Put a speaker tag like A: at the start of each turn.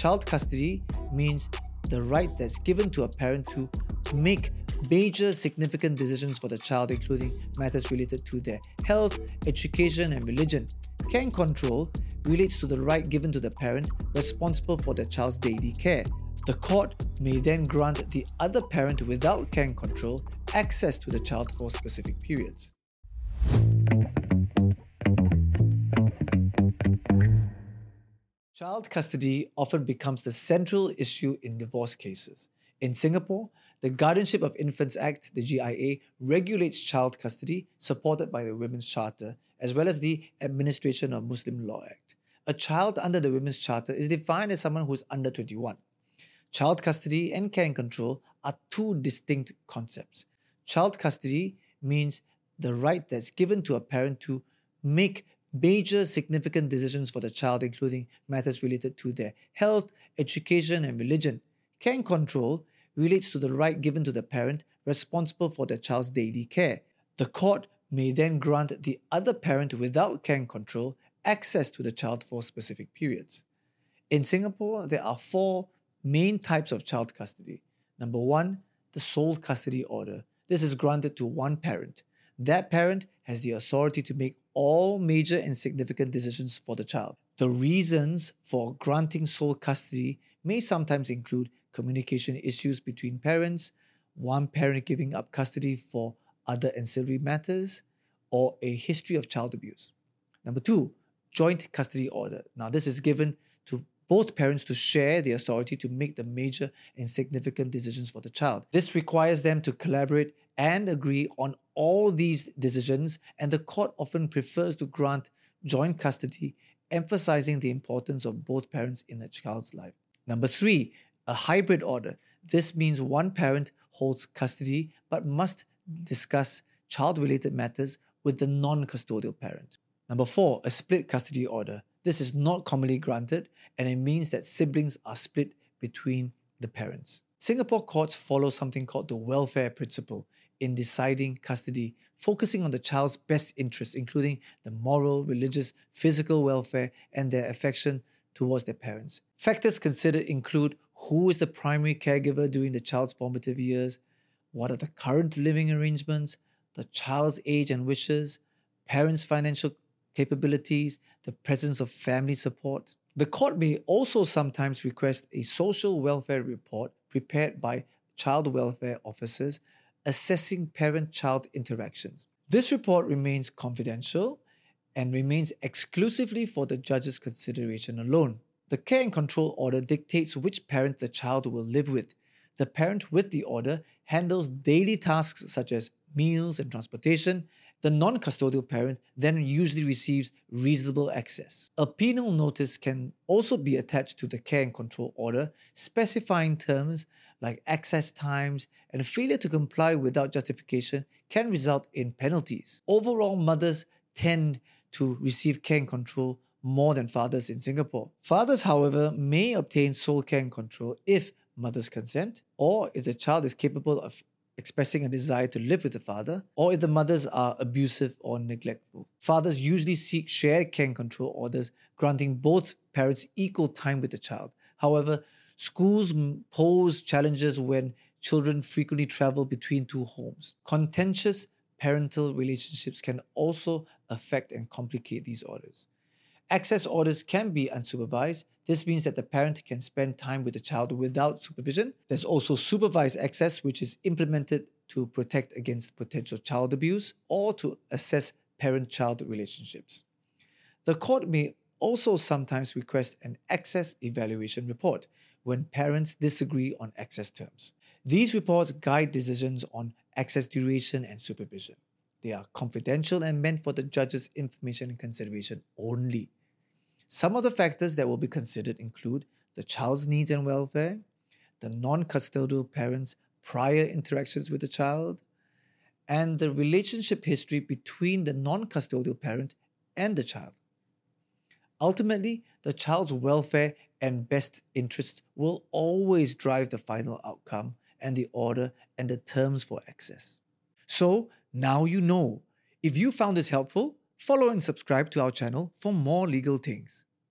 A: Child custody means the right that's given to a parent to make major significant decisions for the child, including matters related to their health, education, and religion. Care and control relates to the right given to the parent responsible for the child's daily care. The court may then grant the other parent without care and control access to the child for specific periods. Child custody often becomes the central issue in divorce cases. In Singapore, the Guardianship of Infants Act, the GIA, regulates child custody supported by the Women's Charter, as well as the Administration of Muslim Law Act. A child under the Women's Charter is defined as someone who is under 21. Child custody and care and control are two distinct concepts. Child custody means the right that's given to a parent to make major significant decisions for the child, including matters related to their health, education, and religion. Care and control relates to the right given to the parent responsible for the child's daily care. The court may then grant the other parent without care and control access to the child for specific periods. In Singapore, there are four main types of child custody. Number one, the sole custody order. This is granted to one parent. That parent has the authority to make all major and significant decisions for the child. The reasons for granting sole custody may sometimes include communication issues between parents, one parent giving up custody for other ancillary matters, or a history of child abuse. Number two, joint custody order. Now, this is given to both parents to share the authority to make the major and significant decisions for the child. This requires them to collaborate and agree on all these decisions, and the court often prefers to grant joint custody, emphasizing the importance of both parents in a child's life. Number three, a hybrid order. This means one parent holds custody but must discuss child related matters with the non custodial parent. Number four, a split custody order. This is not commonly granted and it means that siblings are split between the parents. Singapore courts follow something called the welfare principle in deciding custody, focusing on the child's best interests, including the moral, religious, physical welfare, and their affection towards their parents. Factors considered include who is the primary caregiver during the child's formative years, what are the current living arrangements, the child's age and wishes, parents' financial capabilities, the presence of family support. The court may also sometimes request a social welfare report prepared by child welfare officers assessing parent child interactions. This report remains confidential and remains exclusively for the judge's consideration alone. The care and control order dictates which parent the child will live with. The parent with the order handles daily tasks such as meals and transportation. The non custodial parent then usually receives reasonable access. A penal notice can also be attached to the care and control order, specifying terms like access times and failure to comply without justification can result in penalties. Overall, mothers tend to receive care and control more than fathers in Singapore. Fathers, however, may obtain sole care and control if mothers consent, or if the child is capable of expressing a desire to live with the father, or if the mothers are abusive or neglectful. Fathers usually seek shared care and control orders, granting both parents equal time with the child. However, schools pose challenges when children frequently travel between two homes. Contentious parental relationships can also affect and complicate these orders. Access orders can be unsupervised. This means that the parent can spend time with the child without supervision. There's also supervised access, which is implemented to protect against potential child abuse or to assess parent child relationships. The court may also sometimes request an access evaluation report when parents disagree on access terms. These reports guide decisions on access duration and supervision. They are confidential and meant for the judge's information and consideration only. Some of the factors that will be considered include the child's needs and welfare, the non custodial parent's prior interactions with the child, and the relationship history between the non custodial parent and the child. Ultimately, the child's welfare and best interests will always drive the final outcome and the order and the terms for access. So now you know. If you found this helpful, follow and subscribe to our channel for more legal things.